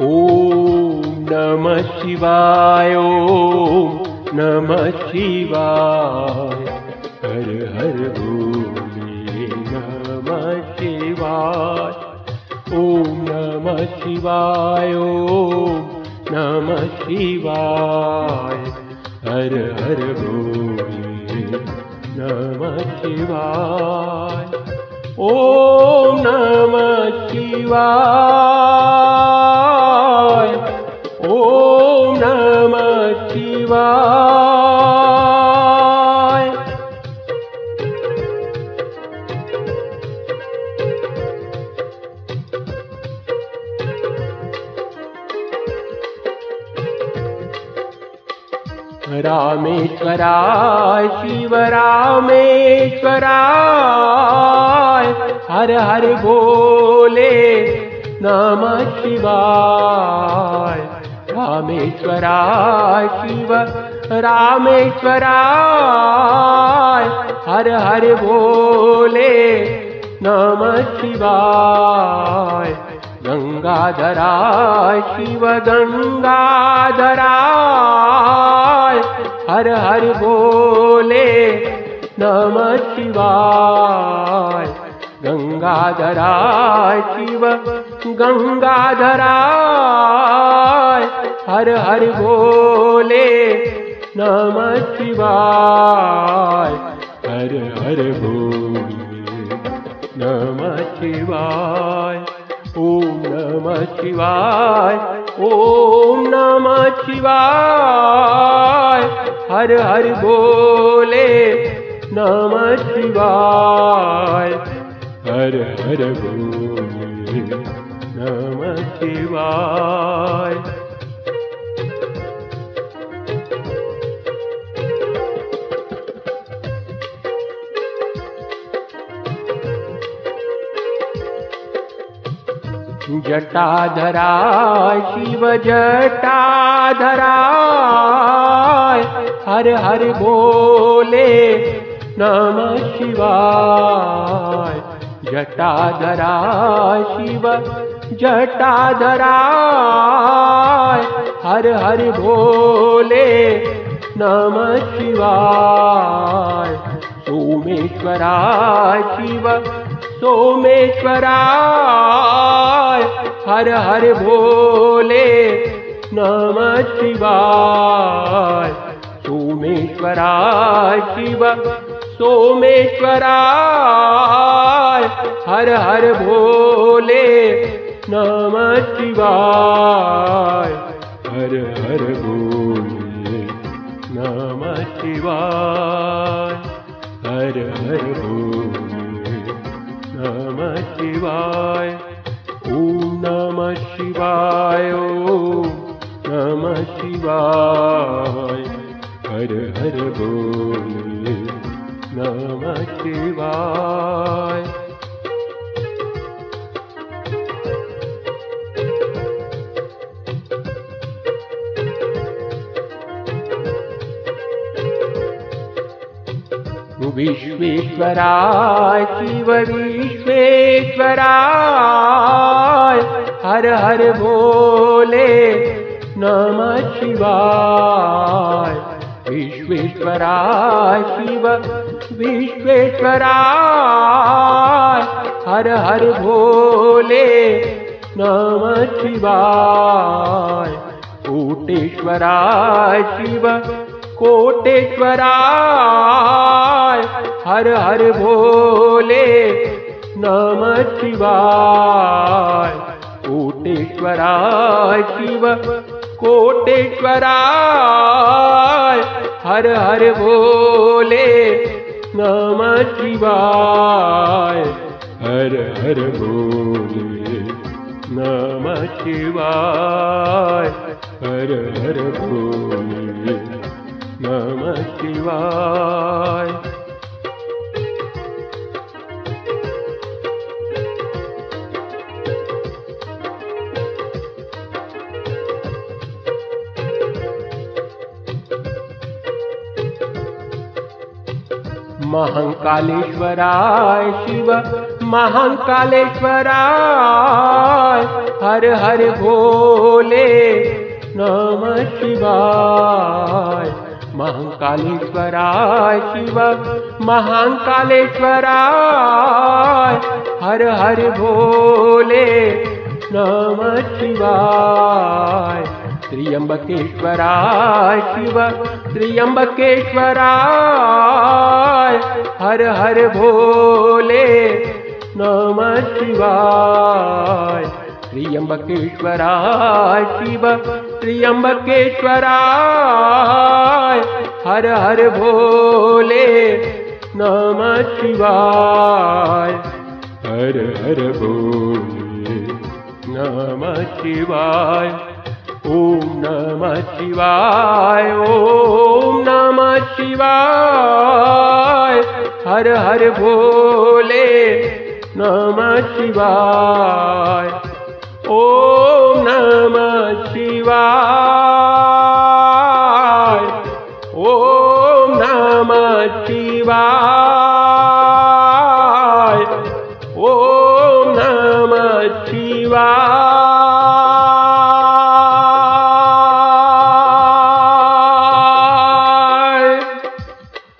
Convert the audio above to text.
ॐ नमः शिवाय नमः शिवाय। हर हर भोले नमः शिवाय। ॐ नमः शिवाय नमः शिवाय। हर हर भोले नमः शिवाय। ॐ नमः शिवाय रामेश्वराय, शिव रामेश्वराय, हर हर भोले नमः शिवाय। रामेश्वराय, शिव रामेश्वराय, हर हर भोले नमः शिवाय। गंगाधराय, शिव गंगाधराय हर हर भोले नमः शिवाय। गंगाधराय शिव, गंगाधराय। हर हर भोले नमः शिवाय। हर हर भोले नमः शिवाय। ॐ नमः शिवाय ॐ नमः शिवाय। हर हर भोले नमः शिवाय। हर हर भोले नमः शिवाय। जटाधराय शिव जटाधराय हर हर भोले नमः शिवाय। जटाधराय शिव जटाधराय हर हर भोले नमः शिवाय। सोमेश्वराय शिव सोमेश्वराय हर हर भोले नमः शिवाय। सोमेश्वराय शिव, सोमेश्वराय हर हर भोले नम शिवाय। हर हर भोले नम शिवाय। हर हर भोले नम शिवाय। ओम नम शिवाय, ॐ नम शिवाय। हर हर भोले नमः शिवाय विश्वेश्वराय शिव विश्वेश्वराय हर हर भोले नमः शिवाय। विश्वेश्वराय शिव, विश्वेश्वराय हर हर भोले नम शिवाय। कोटेश्वराय शिव, कोटेश्वराय हर हर भोले नम शिवाय। कोटेश्वराय शिव कोटेश्वराय हर हर भोले नमः शिवाय। हर हर भोले नमः शिवाय। हर हर भोले नमः शिवाय महाकालेश्वराय शिव, महाकालेश्वराय हर हर भोले नम शिवाय। महाकालेश्वराय शिव, महाकालेश्वराय हर हर भोले नम शिवाय। त्र्यंबकेश्वराय शिव, त्र्यंबकेश्वराय हर हर भोले नम शिवाय। त्र्यंबकेश्वराय शिव, त्र्यंबकेश्वराय हर हर भोले नम शिवाय। हर हर भोले नम शिवाय। नमः शिवाय ॐ नमः शिवाय। हर हर भोले नमः शिवाय। ॐ नमः शिवाय